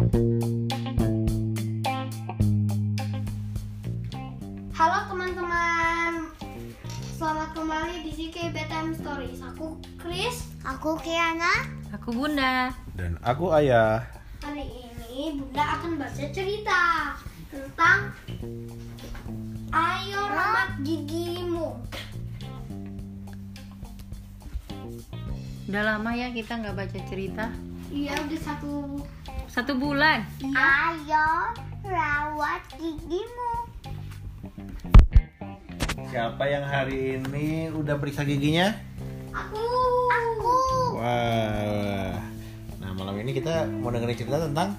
Halo teman-teman, selamat kembali di CK Bedtime Stories. Aku Chris. Aku Kiana. Aku Bunda. Dan aku ayah. Hari ini Bunda akan baca cerita tentang Ayo rawat gigimu. Udah lama ya kita nggak baca cerita. Iya udah satu. Satu bulan. Ayo rawat gigimu. Siapa yang hari ini udah periksa giginya? Aku. Aku. Wah. Nah, malam ini kita mau dengerin cerita tentang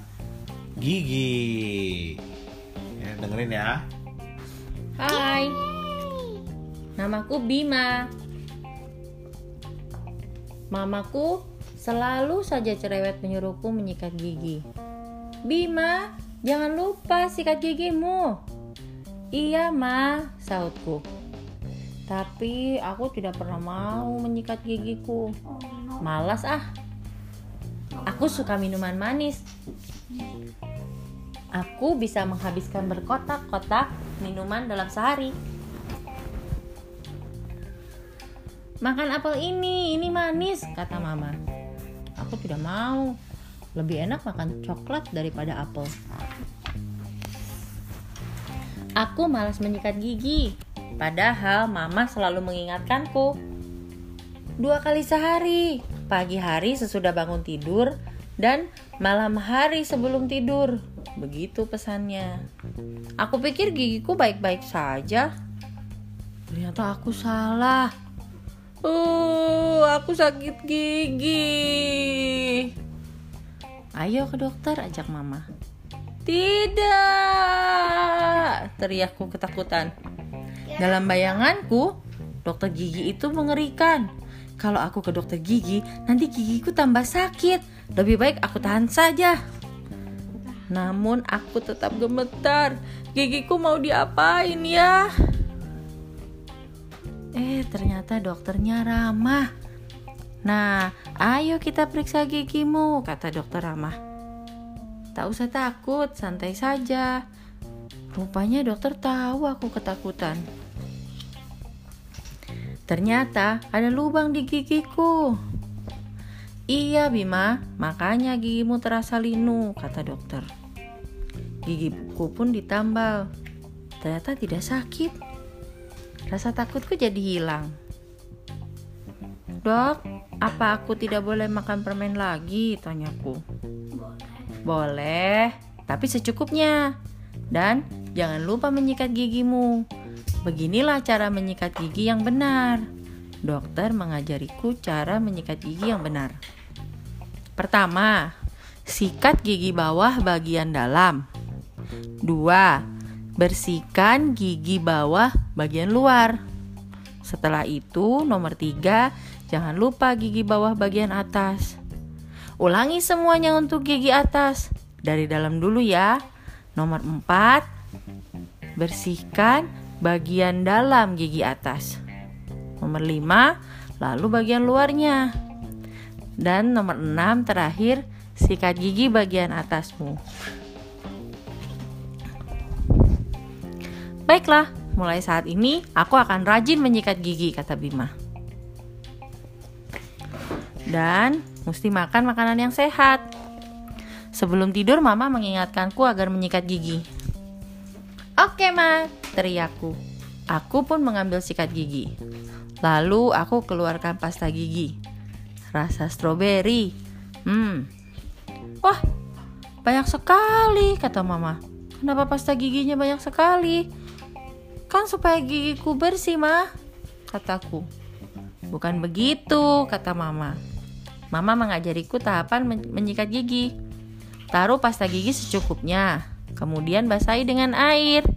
gigi. Ya, dengerin ya. Hai. Namaku Bima. Mamaku selalu saja cerewet menyuruhku menyikat gigi. Bima, jangan lupa sikat gigimu. Iya, Ma, sautku. Tapi aku tidak pernah mau menyikat gigiku. Malas ah. Aku suka minuman manis. Aku bisa menghabiskan berkotak-kotak minuman dalam sehari. Makan apel ini, ini manis, kata mama. Aku tidak mau. Lebih enak makan coklat daripada apel. Aku malas menyikat gigi. Padahal mama selalu mengingatkanku. Dua kali sehari, pagi hari sesudah bangun tidur dan malam hari sebelum tidur. Begitu pesannya. Aku pikir gigiku baik-baik saja. Ternyata aku salah. Uh, aku sakit gigi. Ayo ke dokter, ajak mama. Tidak, teriakku ketakutan. Dalam bayanganku, dokter gigi itu mengerikan. Kalau aku ke dokter gigi, nanti gigiku tambah sakit. Lebih baik aku tahan saja. Namun aku tetap gemetar. Gigiku mau diapain ya? Eh, ternyata dokternya ramah. Nah, ayo kita periksa gigimu, kata dokter ramah. Tak usah takut, santai saja. Rupanya dokter tahu aku ketakutan. Ternyata ada lubang di gigiku. Iya Bima, makanya gigimu terasa linu, kata dokter. Gigiku pun ditambal. Ternyata tidak sakit. Rasa takutku jadi hilang. Dok, apa aku tidak boleh makan permen lagi? Tanyaku. Boleh, tapi secukupnya. Dan jangan lupa menyikat gigimu. Beginilah cara menyikat gigi yang benar. Dokter mengajariku cara menyikat gigi yang benar. Pertama, sikat gigi bawah bagian dalam. Dua, bersihkan gigi bawah bagian luar. Setelah itu, nomor tiga, jangan lupa gigi bawah bagian atas. Ulangi semuanya untuk gigi atas. Dari dalam dulu ya. Nomor empat, bersihkan bagian dalam gigi atas. Nomor lima, lalu bagian luarnya. Dan nomor enam terakhir, sikat gigi bagian atasmu. Baiklah, mulai saat ini aku akan rajin menyikat gigi, kata Bima. Dan mesti makan makanan yang sehat. Sebelum tidur, Mama mengingatkanku agar menyikat gigi. Oke, Ma, teriakku. Aku pun mengambil sikat gigi. Lalu aku keluarkan pasta gigi. Rasa stroberi. Hmm. Wah, banyak sekali, kata Mama. Kenapa pasta giginya banyak sekali? Kan supaya gigiku bersih, mah, kataku. Bukan begitu, kata mama. Mama mengajariku tahapan men menyikat gigi. Taruh pasta gigi secukupnya, kemudian basahi dengan air.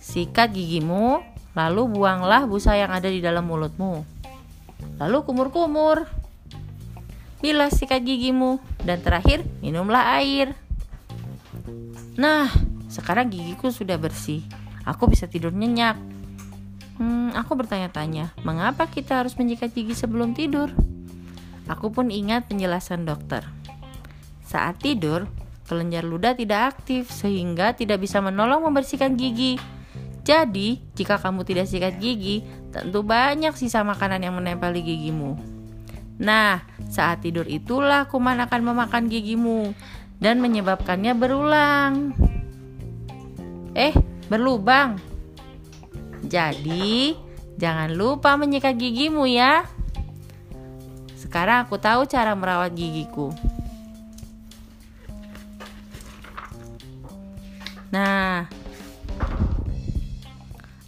Sikat gigimu, lalu buanglah busa yang ada di dalam mulutmu. Lalu kumur-kumur. Bilas sikat gigimu, dan terakhir minumlah air. Nah, sekarang gigiku sudah bersih. Aku bisa tidur nyenyak. Hmm, aku bertanya-tanya, mengapa kita harus menyikat gigi sebelum tidur? Aku pun ingat penjelasan dokter. Saat tidur, kelenjar ludah tidak aktif sehingga tidak bisa menolong membersihkan gigi. Jadi, jika kamu tidak sikat gigi, tentu banyak sisa makanan yang menempel di gigimu. Nah, saat tidur itulah kuman akan memakan gigimu dan menyebabkannya berulang. Eh, berlubang. Jadi, jangan lupa menyikat gigimu ya. Sekarang aku tahu cara merawat gigiku. Nah,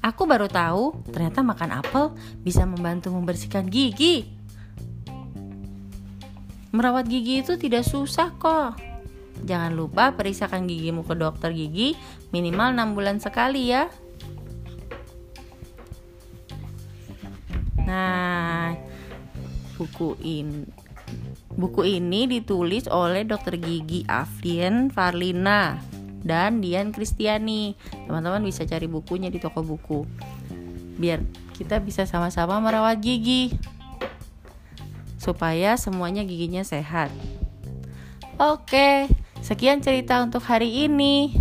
aku baru tahu ternyata makan apel bisa membantu membersihkan gigi. Merawat gigi itu tidak susah kok. Jangan lupa periksakan gigimu ke dokter gigi minimal 6 bulan sekali ya. Nah, buku ini buku ini ditulis oleh dokter gigi Aflien Farlina dan Dian Kristiani. Teman-teman bisa cari bukunya di toko buku. Biar kita bisa sama-sama merawat gigi supaya semuanya giginya sehat. Oke, sekian cerita untuk hari ini.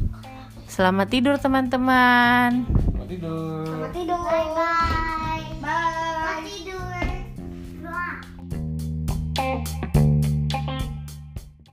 Selamat tidur teman-teman. Selamat tidur. Selamat tidur. Bye bye.